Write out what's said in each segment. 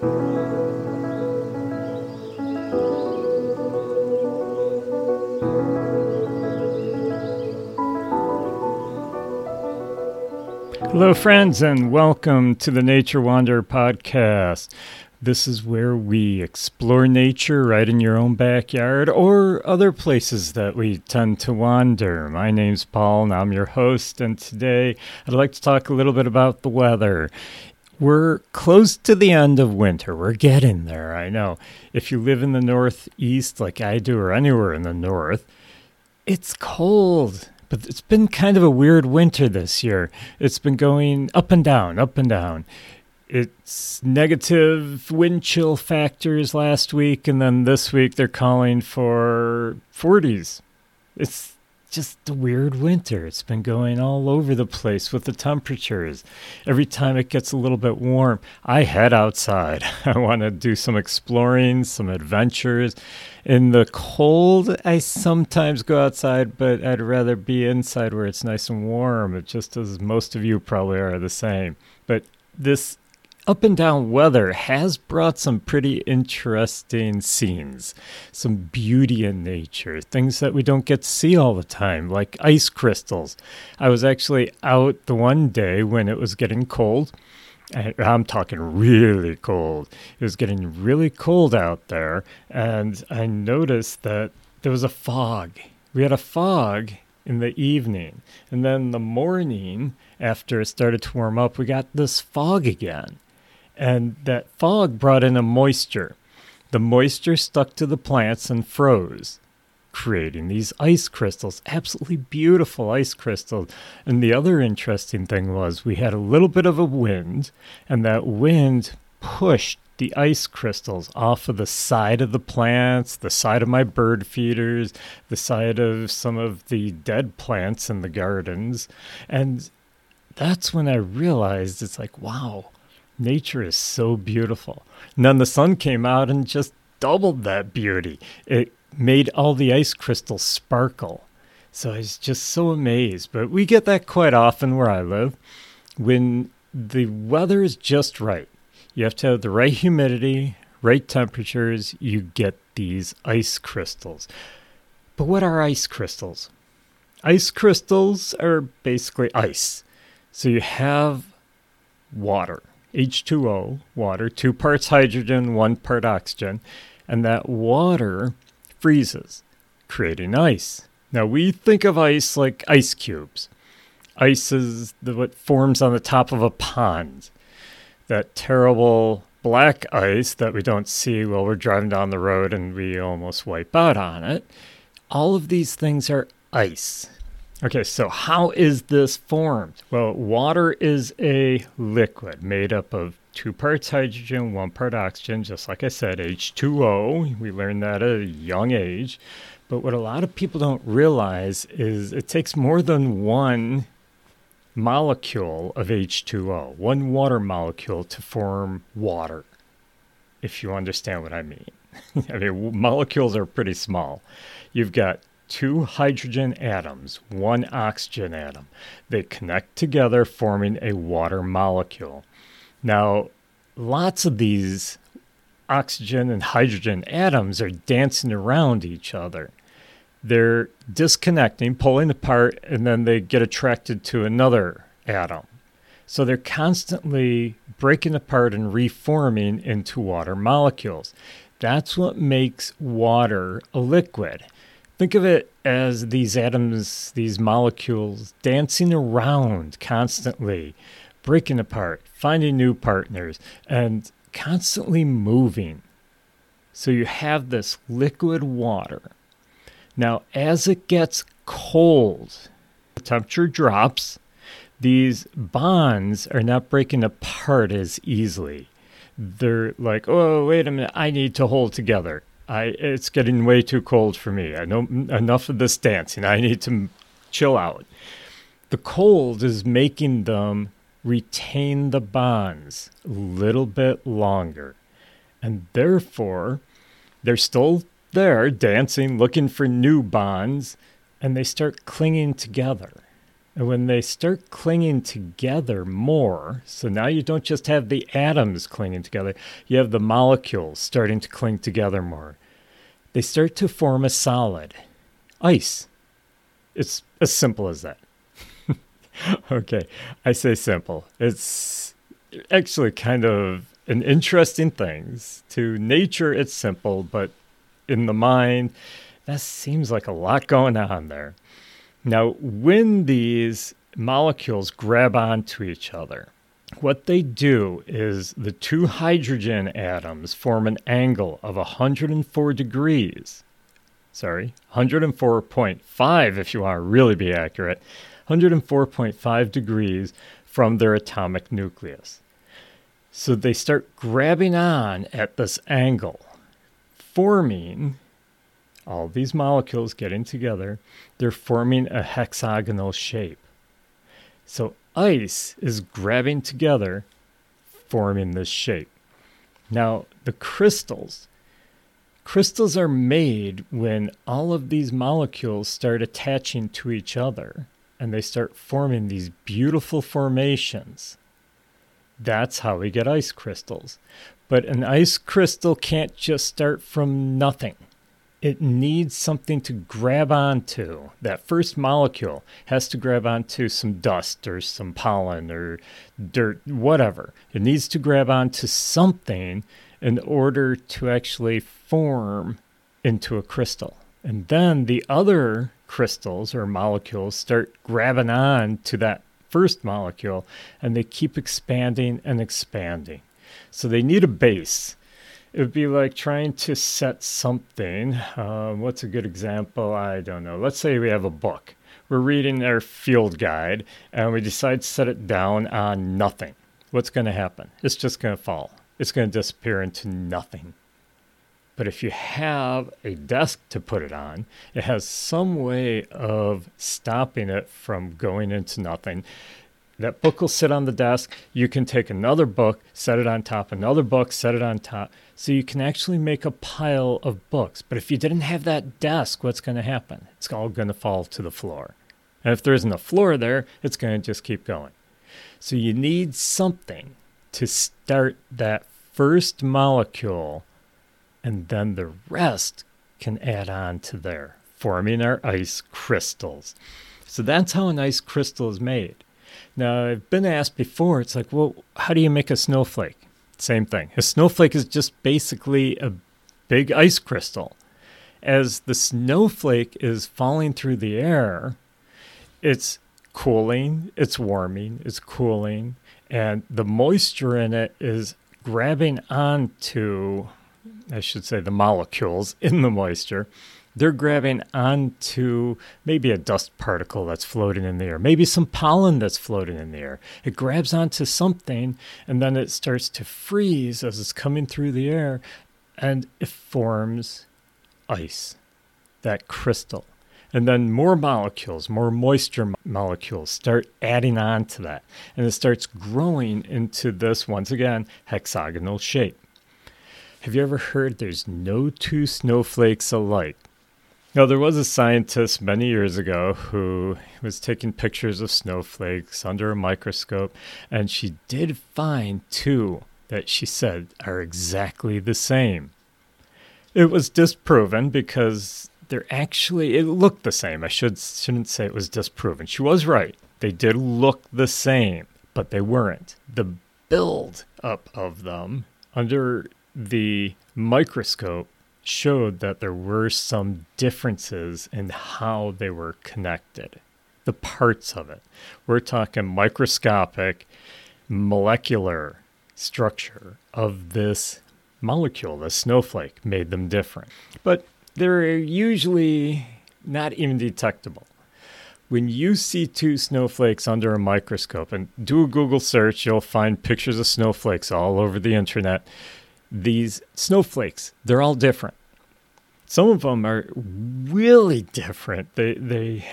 Hello, friends, and welcome to the Nature Wanderer podcast. This is where we explore nature right in your own backyard or other places that we tend to wander. My name's Paul, and I'm your host, and today I'd like to talk a little bit about the weather. We're close to the end of winter. We're getting there, I know. If you live in the Northeast like I do, or anywhere in the North, it's cold but it's been kind of a weird winter this year. It's been going up and down, up and down. It's negative wind chill factors last week, and then this week they're calling for 40s. It's just a weird winter. It's been going all over the place with the temperatures. Every time it gets a little bit warm, I head outside. I want to do some exploring, some adventures. In the cold, I sometimes go outside, but I'd rather be inside where it's nice and warm, just as most of you probably are the same. But this up and down weather has brought some pretty interesting scenes, some beauty in nature, things that we don't get to see all the time, like ice crystals. I was actually out the one day when it was getting cold. I'm talking really cold. It was getting really cold out there, and I noticed that there was a fog. We had a fog in the evening, and then the morning, after it started to warm up, we got this fog again and that fog brought in a moisture. The moisture stuck to the plants and froze, creating these ice crystals, absolutely beautiful ice crystals. And the other interesting thing was we had a little bit of a wind, and that wind pushed the ice crystals off of the side of the plants, the side of my bird feeders, the side of some of the dead plants in the gardens. And that's when I realized it's like, wow, Nature is so beautiful. And then the sun came out and just doubled that beauty. It made all the ice crystals sparkle. So I was just so amazed. But we get that quite often where I live. When the weather is just right, you have to have the right humidity, right temperatures, you get these ice crystals. But what are ice crystals? Ice crystals are basically ice. So you have water. H2O, water, two parts hydrogen, one part oxygen, and that water freezes, creating ice. Now we think of ice like ice cubes. Ice is the, what forms on the top of a pond. That terrible black ice that we don't see while we're driving down the road and we almost wipe out on it. All of these things are ice. Okay, so how is this formed? Well, water is a liquid made up of two parts hydrogen, one part oxygen, just like I said, H2O. We learned that at a young age. But what a lot of people don't realize is it takes more than one molecule of H2O, one water molecule, to form water, if you understand what I mean. I mean, molecules are pretty small. You've got two hydrogen atoms, one oxygen atom. They connect together, forming a water molecule. Now, lots of these oxygen and hydrogen atoms are dancing around each other. They're disconnecting, pulling apart, and then they get attracted to another atom. So they're constantly breaking apart and reforming into water molecules. That's what makes water a liquid. Think of it as these atoms, these molecules dancing around constantly, breaking apart, finding new partners, and constantly moving. So you have this liquid water. Now, as it gets cold, the temperature drops, these bonds are not breaking apart as easily. They're like, oh, wait a minute, I need to hold together. I it's getting way too cold for me. I know enough of this dancing. I need to chill out. The cold is making them retain the bonds a little bit longer. And therefore, they're still there dancing, looking for new bonds, and they start clinging together. And when they start clinging together more, so now you don't just have the atoms clinging together, you have the molecules starting to cling together more. They start to form a solid ice. It's as simple as that. okay, I say simple. It's actually kind of an interesting thing. To nature, it's simple, but in the mind, that seems like a lot going on there. Now, when these molecules grab onto each other, what they do is the two hydrogen atoms form an angle of 104 degrees. Sorry, 104.5 if you want to really be accurate. 104.5 degrees from their atomic nucleus. So they start grabbing on at this angle, forming all these molecules getting together. They're forming a hexagonal shape. So ice is grabbing together, forming this shape. Now, the crystals. Crystals are made when all of these molecules start attaching to each other and they start forming these beautiful formations. That's how we get ice crystals. But an ice crystal can't just start from nothing. It needs something to grab onto. That first molecule has to grab onto some dust or some pollen or dirt, whatever. It needs to grab onto something in order to actually form into a crystal. And then the other crystals or molecules start grabbing on to that first molecule and they keep expanding and expanding. So they need a base. It would be like trying to set something. Um, what's a good example? I don't know. Let's say we have a book. We're reading our field guide and we decide to set it down on nothing. What's going to happen? It's just going to fall. It's going to disappear into nothing. But if you have a desk to put it on, it has some way of stopping it from going into nothing. That book will sit on the desk. You can take another book, set it on top, another book, set it on top. So you can actually make a pile of books. But if you didn't have that desk, what's going to happen? It's all going to fall to the floor. And if there isn't a floor there, it's going to just keep going. So you need something to start that first molecule and then the rest can add on to there, forming our ice crystals. So that's how an ice crystal is made. Now, I've been asked before, it's like, well, how do you make a snowflake? Same thing. A snowflake is just basically a big ice crystal. As the snowflake is falling through the air, it's cooling, it's warming, it's cooling, and the moisture in it is grabbing onto I should say, the molecules in the moisture, they're grabbing onto maybe a dust particle that's floating in the air, maybe some pollen that's floating in the air. It grabs onto something and then it starts to freeze as it's coming through the air and it forms ice, that crystal. And then more molecules, more moisture molecules start adding on to that. And it starts growing into this, once again, hexagonal shape. Have you ever heard there's no two snowflakes alike? Now, there was a scientist many years ago who was taking pictures of snowflakes under a microscope, and she did find two that she said are exactly the same. It was disproven because they're actually, it looked the same. I should, shouldn't say it was disproven. She was right. They did look the same, but they weren't. The build up of them under the microscope showed that there were some differences in how they were connected, the parts of it. We're talking microscopic, molecular structure of this molecule, the snowflake, made them different. But they're usually not even detectable. When you see two snowflakes under a microscope, and do a Google search, you'll find pictures of snowflakes all over the internet these snowflakes. They're all different. Some of them are really different. They they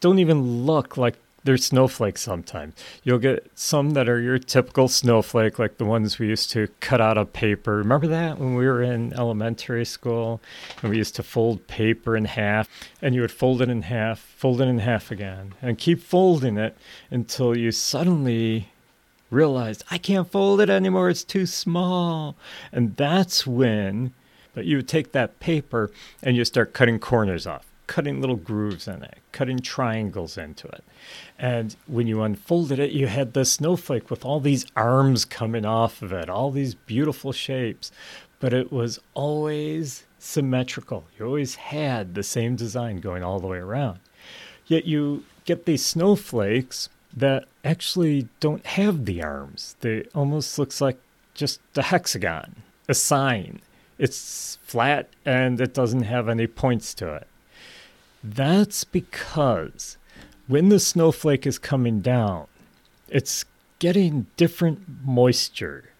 don't even look like they're snowflakes sometimes. You'll get some that are your typical snowflake, like the ones we used to cut out of paper. Remember that when we were in elementary school and we used to fold paper in half and you would fold it in half, fold it in half again, and keep folding it until you suddenly realized, I can't fold it anymore, it's too small. And that's when but you would take that paper and you start cutting corners off cutting little grooves in it, cutting triangles into it. And when you unfolded it, you had the snowflake with all these arms coming off of it, all these beautiful shapes. But it was always symmetrical. You always had the same design going all the way around. Yet you get these snowflakes that actually don't have the arms. They almost looks like just a hexagon, a sign. It's flat and it doesn't have any points to it. That's because when the snowflake is coming down, it's getting different moisture.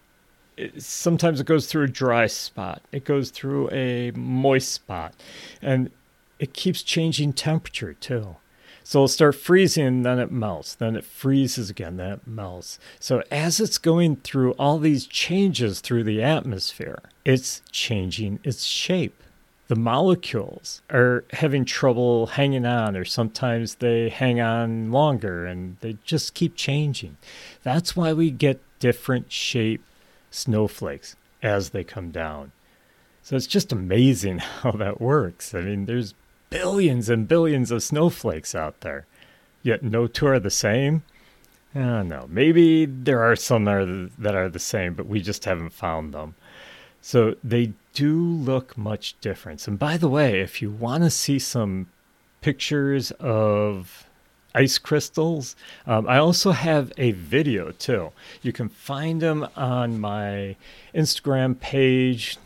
It, sometimes it goes through a dry spot, it goes through a moist spot, and it keeps changing temperature too. So it'll start freezing, then it melts, then it freezes again, then it melts. So as it's going through all these changes through the atmosphere, it's changing its shape the molecules are having trouble hanging on, or sometimes they hang on longer and they just keep changing. That's why we get different shape snowflakes as they come down. So it's just amazing how that works. I mean, there's billions and billions of snowflakes out there, yet no two are the same. I don't know. Maybe there are some that are, that are the same, but we just haven't found them. So they do look much different. And by the way, if you want to see some pictures of ice crystals, um, I also have a video too. You can find them on my Instagram page,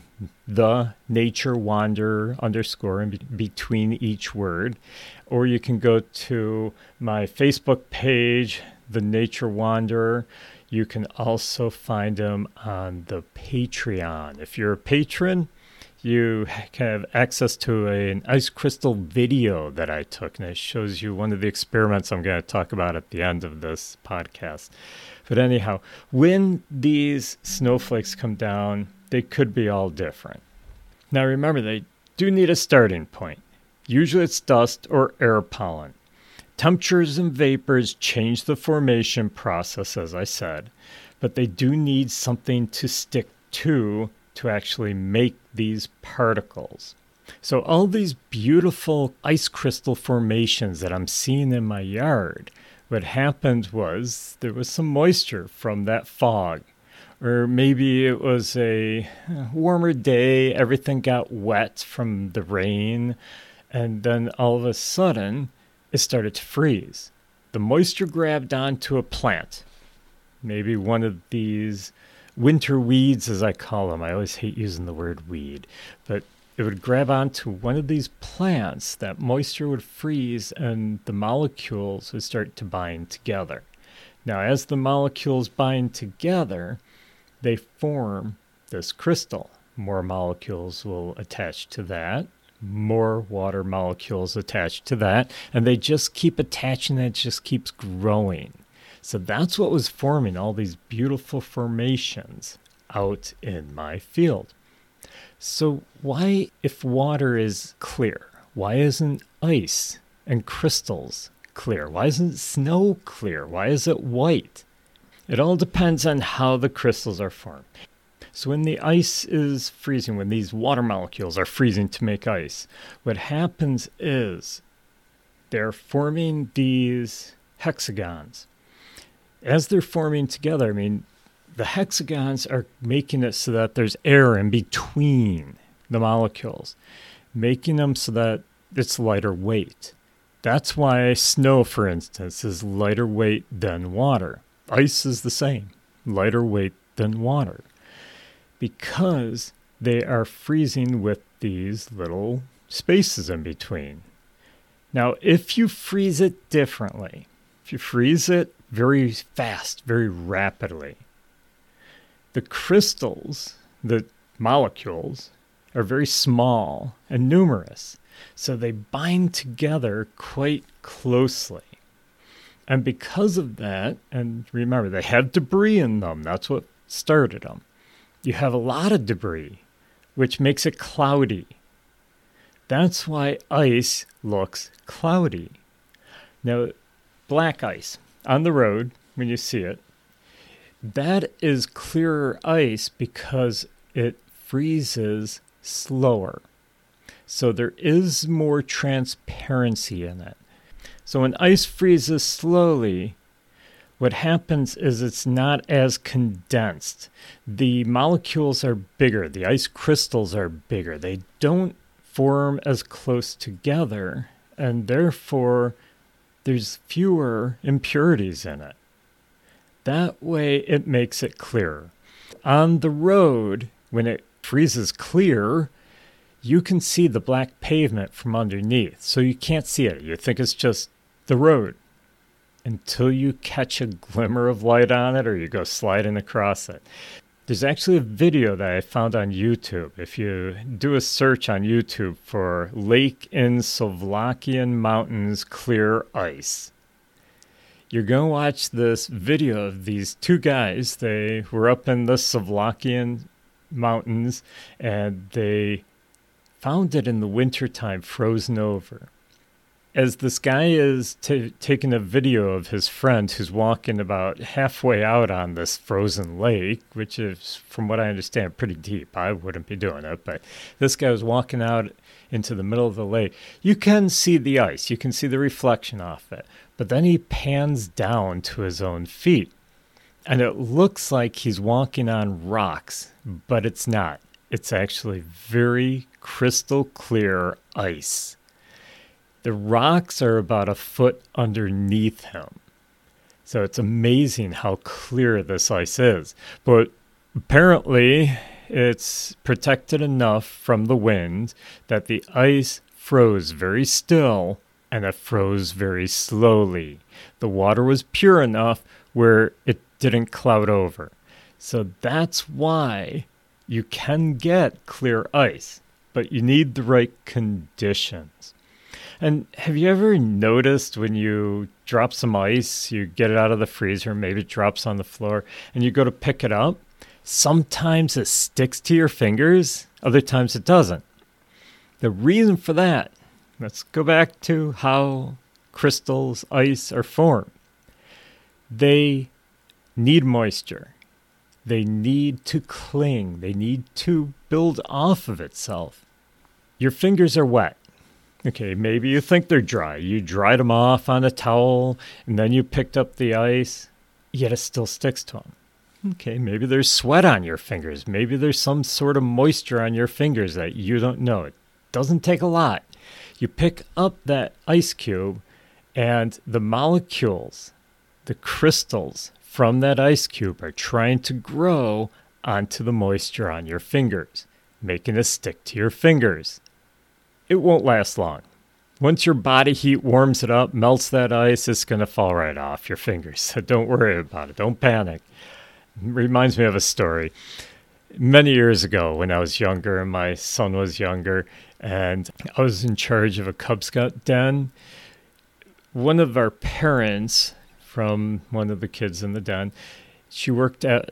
the nature wander underscore in be- between each word, or you can go to my Facebook page, the nature wanderer you can also find them on the Patreon. If you're a patron, you can have access to a, an ice crystal video that I took, and it shows you one of the experiments I'm going to talk about at the end of this podcast. But anyhow, when these snowflakes come down, they could be all different. Now remember, they do need a starting point. Usually it's dust or air pollen. Temperatures and vapors change the formation process, as I said, but they do need something to stick to to actually make these particles. So, all these beautiful ice crystal formations that I'm seeing in my yard, what happened was there was some moisture from that fog. Or maybe it was a uh, warmer day, everything got wet from the rain, and then all of a sudden, it started to freeze. The moisture grabbed onto a plant, maybe one of these winter weeds, as I call them. I always hate using the word weed, but it would grab onto one of these plants, that moisture would freeze, and the molecules would start to bind together. Now, as the molecules bind together, they form this crystal. More molecules will attach to that more water molecules attached to that, and they just keep attaching and it just keeps growing. So that's what was forming all these beautiful formations out in my field. So, why, if water is clear, why isn't ice and crystals clear? Why isn't snow clear? Why is it white? It all depends on how the crystals are formed. So when the ice is freezing, when these water molecules are freezing to make ice, what happens is they're forming these hexagons. As they're forming together, I mean, the hexagons are making it so that there's air in between the molecules, making them so that it's lighter weight. That's why snow, for instance, is lighter weight than water. Ice is the same, lighter weight than water because they are freezing with these little spaces in between. Now, if you freeze it differently, if you freeze it very fast, very rapidly, the crystals, the molecules, are very small and numerous, so they bind together quite closely. And because of that, and remember, they have debris in them. That's what started them. You have a lot of debris, which makes it cloudy. That's why ice looks cloudy. Now, black ice on the road, when you see it, that is clearer ice because it freezes slower. So there is more transparency in it. So when ice freezes slowly, what happens is it's not as condensed. The molecules are bigger, the ice crystals are bigger. They don't form as close together, and therefore there's fewer impurities in it. That way it makes it clearer. On the road, when it freezes clear, you can see the black pavement from underneath. So you can't see it. You think it's just the road until you catch a glimmer of light on it or you go sliding across it. There's actually a video that I found on YouTube. If you do a search on YouTube for Lake in Slovakian Mountains Clear Ice, you're going to watch this video of these two guys. They were up in the Slovakian mountains and they found it in the wintertime frozen over as this guy is t- taking a video of his friend who's walking about halfway out on this frozen lake, which is, from what I understand, pretty deep. I wouldn't be doing it, but this guy was walking out into the middle of the lake. You can see the ice, you can see the reflection off it, but then he pans down to his own feet. And it looks like he's walking on rocks, but it's not. It's actually very crystal clear ice the rocks are about a foot underneath him. So it's amazing how clear this ice is. But apparently, it's protected enough from the wind that the ice froze very still and it froze very slowly. The water was pure enough where it didn't cloud over. So that's why you can get clear ice, but you need the right conditions. And have you ever noticed when you drop some ice, you get it out of the freezer, maybe it drops on the floor, and you go to pick it up? Sometimes it sticks to your fingers, other times it doesn't. The reason for that, let's go back to how crystals, ice are formed. They need moisture. They need to cling. They need to build off of itself. Your fingers are wet. Okay, maybe you think they're dry. You dried them off on a towel and then you picked up the ice, yet it still sticks to them. Okay, maybe there's sweat on your fingers. Maybe there's some sort of moisture on your fingers that you don't know. It doesn't take a lot. You pick up that ice cube and the molecules, the crystals from that ice cube are trying to grow onto the moisture on your fingers, making it stick to your fingers it won't last long. Once your body heat warms it up, melts that ice, it's going to fall right off your fingers. So don't worry about it. Don't panic. Reminds me of a story. Many years ago, when I was younger and my son was younger, and I was in charge of a Cub Scout den, one of our parents from one of the kids in the den, she worked at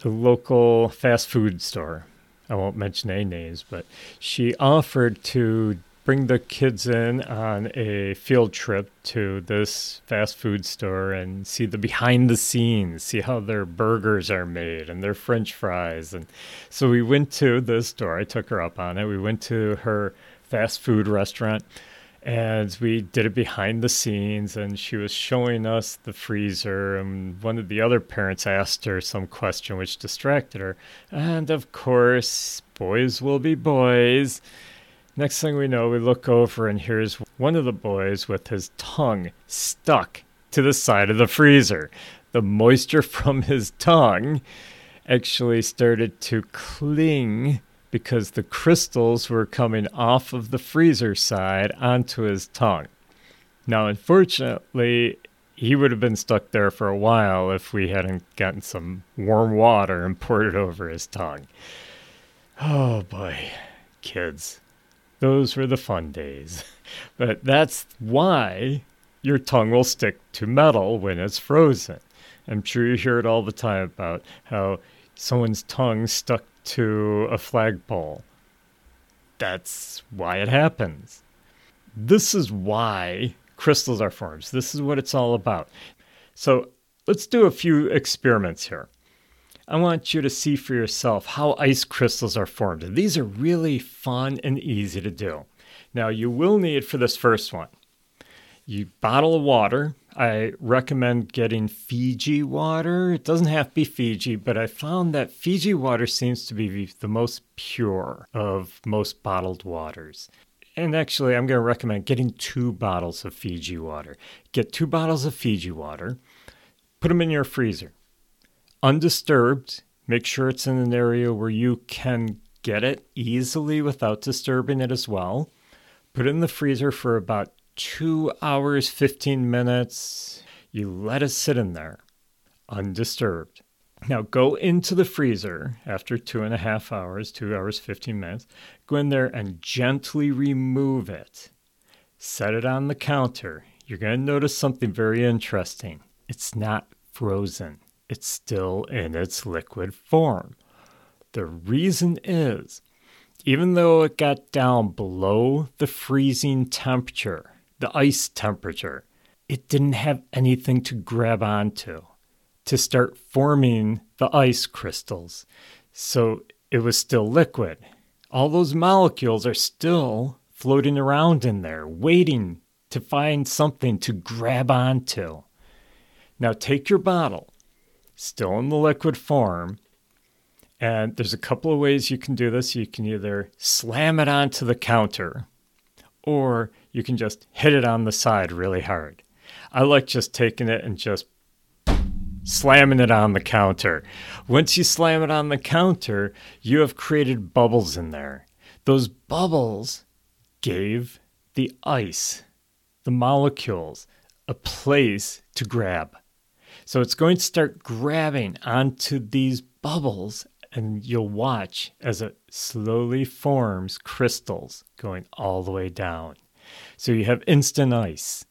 the local fast food store I won't mention any names, but she offered to bring the kids in on a field trip to this fast food store and see the behind the scenes, see how their burgers are made and their french fries. And so we went to the store. I took her up on it. We went to her fast food restaurant and we did it behind the scenes and she was showing us the freezer and one of the other parents asked her some question which distracted her. And of course boys will be boys. Next thing we know we look over and here's one of the boys with his tongue stuck to the side of the freezer. The moisture from his tongue actually started to cling because the crystals were coming off of the freezer side onto his tongue. Now, unfortunately, he would have been stuck there for a while if we hadn't gotten some warm water and poured it over his tongue. Oh boy, kids. Those were the fun days. But that's why your tongue will stick to metal when it's frozen. I'm sure you hear it all the time about how someone's tongue stuck to a flagpole. That's why it happens. This is why crystals are formed. This is what it's all about. So let's do a few experiments here. I want you to see for yourself how ice crystals are formed. these are really fun and easy to do. Now, you will need for this first one, you bottle of water. I recommend getting Fiji water. It doesn't have to be Fiji, but I found that Fiji water seems to be the most pure of most bottled waters. And actually, I'm going to recommend getting two bottles of Fiji water. Get two bottles of Fiji water, put them in your freezer. Undisturbed, make sure it's in an area where you can get it easily without disturbing it as well. Put it in the freezer for about two hours, 15 minutes. You let it sit in there undisturbed. Now go into the freezer after two and a half hours, two hours, 15 minutes. Go in there and gently remove it. Set it on the counter. You're going to notice something very interesting. It's not frozen, it's still in its liquid form. The reason is, even though it got down below the freezing temperature, the ice temperature, it didn't have anything to grab onto to start forming the ice crystals. So it was still liquid. All those molecules are still floating around in there, waiting to find something to grab onto. Now take your bottle, still in the liquid form, and there's a couple of ways you can do this. You can either slam it onto the counter, or you can just hit it on the side really hard. I like just taking it and just slamming it on the counter. Once you slam it on the counter, you have created bubbles in there. Those bubbles gave the ice, the molecules, a place to grab. So it's going to start grabbing onto these bubbles, and you'll watch as it slowly forms crystals going all the way down. So you have instant ice.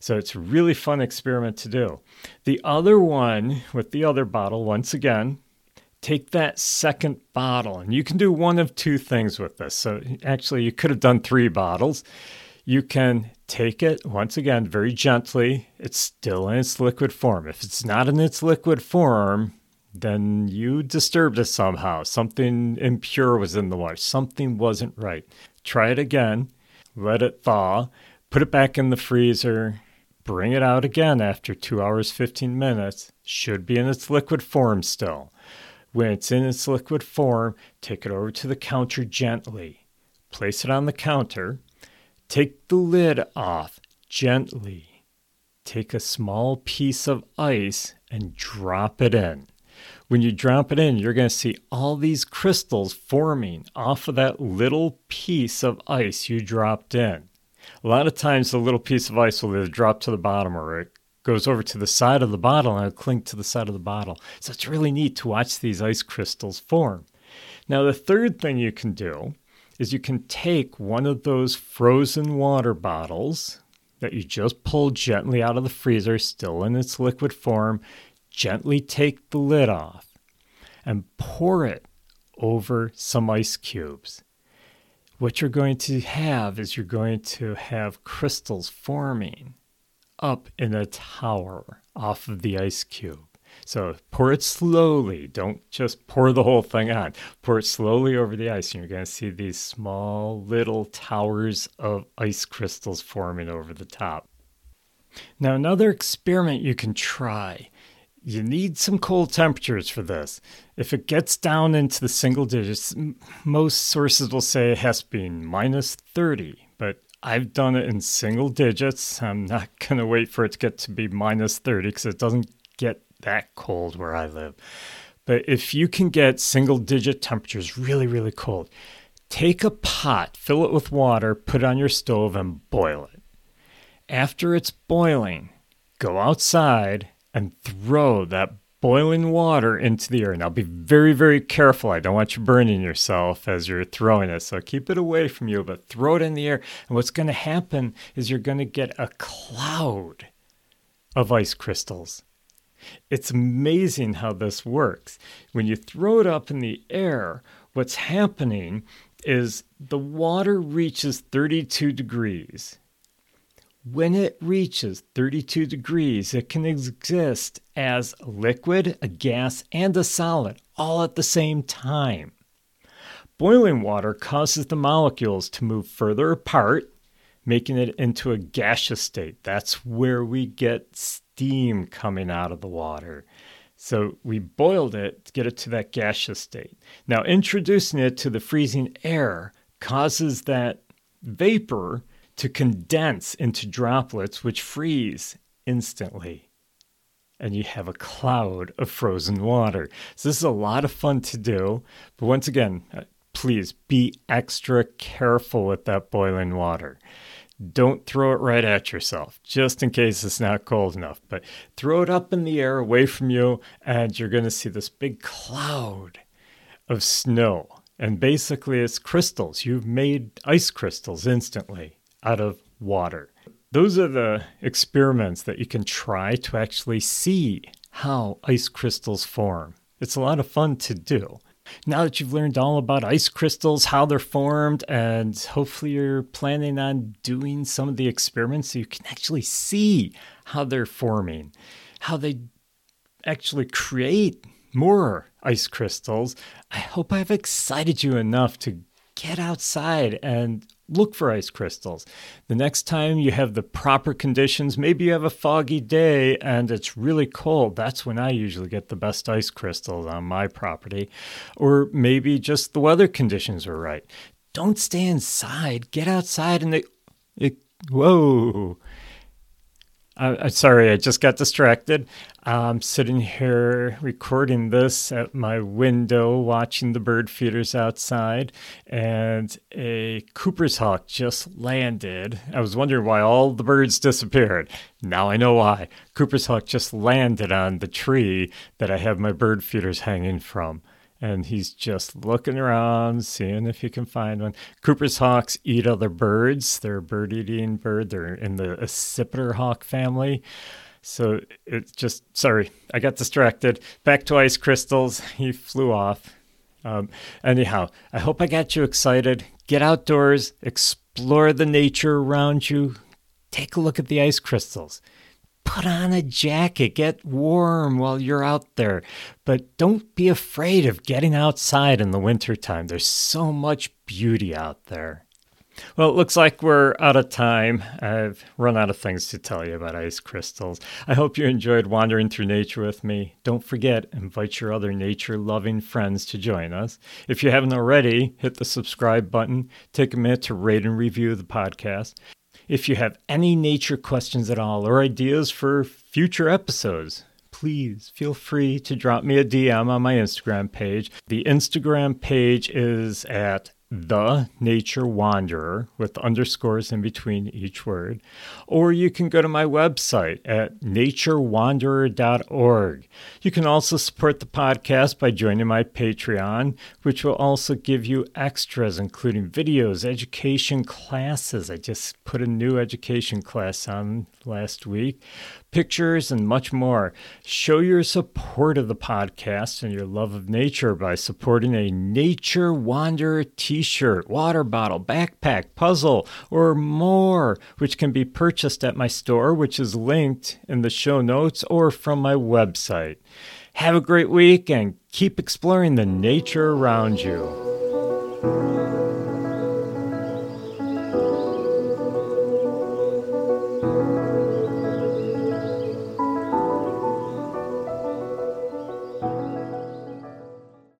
So it's a really fun experiment to do. The other one with the other bottle, once again, take that second bottle and you can do one of two things with this. So actually, you could have done three bottles. You can take it once again very gently. It's still in its liquid form. If it's not in its liquid form, then you disturbed it somehow. Something impure was in the water. Something wasn't right. Try it again let it thaw, put it back in the freezer, bring it out again after 2 hours 15 minutes. Should be in its liquid form still. When it's in its liquid form, take it over to the counter gently. Place it on the counter. Take the lid off gently. Take a small piece of ice and drop it in. When you drop it in, you're going to see all these crystals forming off of that little piece of ice you dropped in. A lot of times, the little piece of ice will either drop to the bottom or it goes over to the side of the bottle and it'll cling to the side of the bottle. So it's really neat to watch these ice crystals form. Now, the third thing you can do is you can take one of those frozen water bottles that you just pulled gently out of the freezer, still in its liquid form, gently take the lid off and pour it over some ice cubes. What you're going to have is you're going to have crystals forming up in a tower off of the ice cube. So pour it slowly. Don't just pour the whole thing on. Pour it slowly over the ice, and you're going to see these small little towers of ice crystals forming over the top. Now, another experiment you can try you need some cold temperatures for this. If it gets down into the single digits, most sources will say it has to be minus 30, but I've done it in single digits. I'm not going to wait for it to get to be minus 30 because it doesn't get that cold where I live. But if you can get single digit temperatures really, really cold, take a pot, fill it with water, put it on your stove, and boil it. After it's boiling, go outside and throw that boiling water into the air. Now be very, very careful. I don't want you burning yourself as you're throwing it. So keep it away from you, but throw it in the air. And what's going to happen is you're going to get a cloud of ice crystals. It's amazing how this works. When you throw it up in the air, what's happening is the water reaches 32 degrees. When it reaches 32 degrees, it can exist as a liquid, a gas, and a solid all at the same time. Boiling water causes the molecules to move further apart, making it into a gaseous state. That's where we get steam coming out of the water. So we boiled it to get it to that gaseous state. Now, introducing it to the freezing air causes that vapor to condense into droplets, which freeze instantly. And you have a cloud of frozen water. So, this is a lot of fun to do. But once again, uh, please be extra careful with that boiling water don't throw it right at yourself, just in case it's not cold enough. But throw it up in the air away from you, and you're going to see this big cloud of snow. And basically, it's crystals. You've made ice crystals instantly out of water. Those are the experiments that you can try to actually see how ice crystals form. It's a lot of fun to do. Now that you've learned all about ice crystals, how they're formed, and hopefully you're planning on doing some of the experiments so you can actually see how they're forming, how they actually create more ice crystals, I hope I've excited you enough to get outside and look for ice crystals. The next time you have the proper conditions, maybe you have a foggy day and it's really cold. That's when I usually get the best ice crystals on my property. Or maybe just the weather conditions are right. Don't stay inside. Get outside and they. It, whoa. Uh, sorry, I just got distracted. I'm sitting here recording this at my window, watching the bird feeders outside, and a Cooper's hawk just landed. I was wondering why all the birds disappeared. Now I know why. Cooper's hawk just landed on the tree that I have my bird feeders hanging from and he's just looking around, seeing if he can find one. Cooper's hawks eat other birds. They're a bird eating bird. They're in the accipiter hawk family. So it's just, sorry, I got distracted. Back to ice crystals. He flew off. Um, anyhow, I hope I got you excited. Get outdoors, explore the nature around you, take a look at the ice crystals put on a jacket, get warm while you're out there. But don't be afraid of getting outside in the wintertime. There's so much beauty out there. Well, it looks like we're out of time. I've run out of things to tell you about ice crystals. I hope you enjoyed wandering through nature with me. Don't forget, invite your other nature loving friends to join us. If you haven't already, hit the subscribe button. Take a minute to rate and review the podcast. If you have any nature questions at all or ideas for future episodes, please feel free to drop me a DM on my Instagram page. The Instagram page is at the nature wanderer with underscores in between each word. Or you can go to my website at naturewanderer.org you can also support the podcast by joining my patreon which will also give you extras including videos education classes. I just put a new education class on last week pictures, and much more. Show your support of the podcast and your love of nature by supporting a Nature Wanderer t shirt, water bottle, backpack, puzzle, or more, which can be purchased at my store, which is linked in the show notes or from my website. Have a great week and keep exploring the nature around you.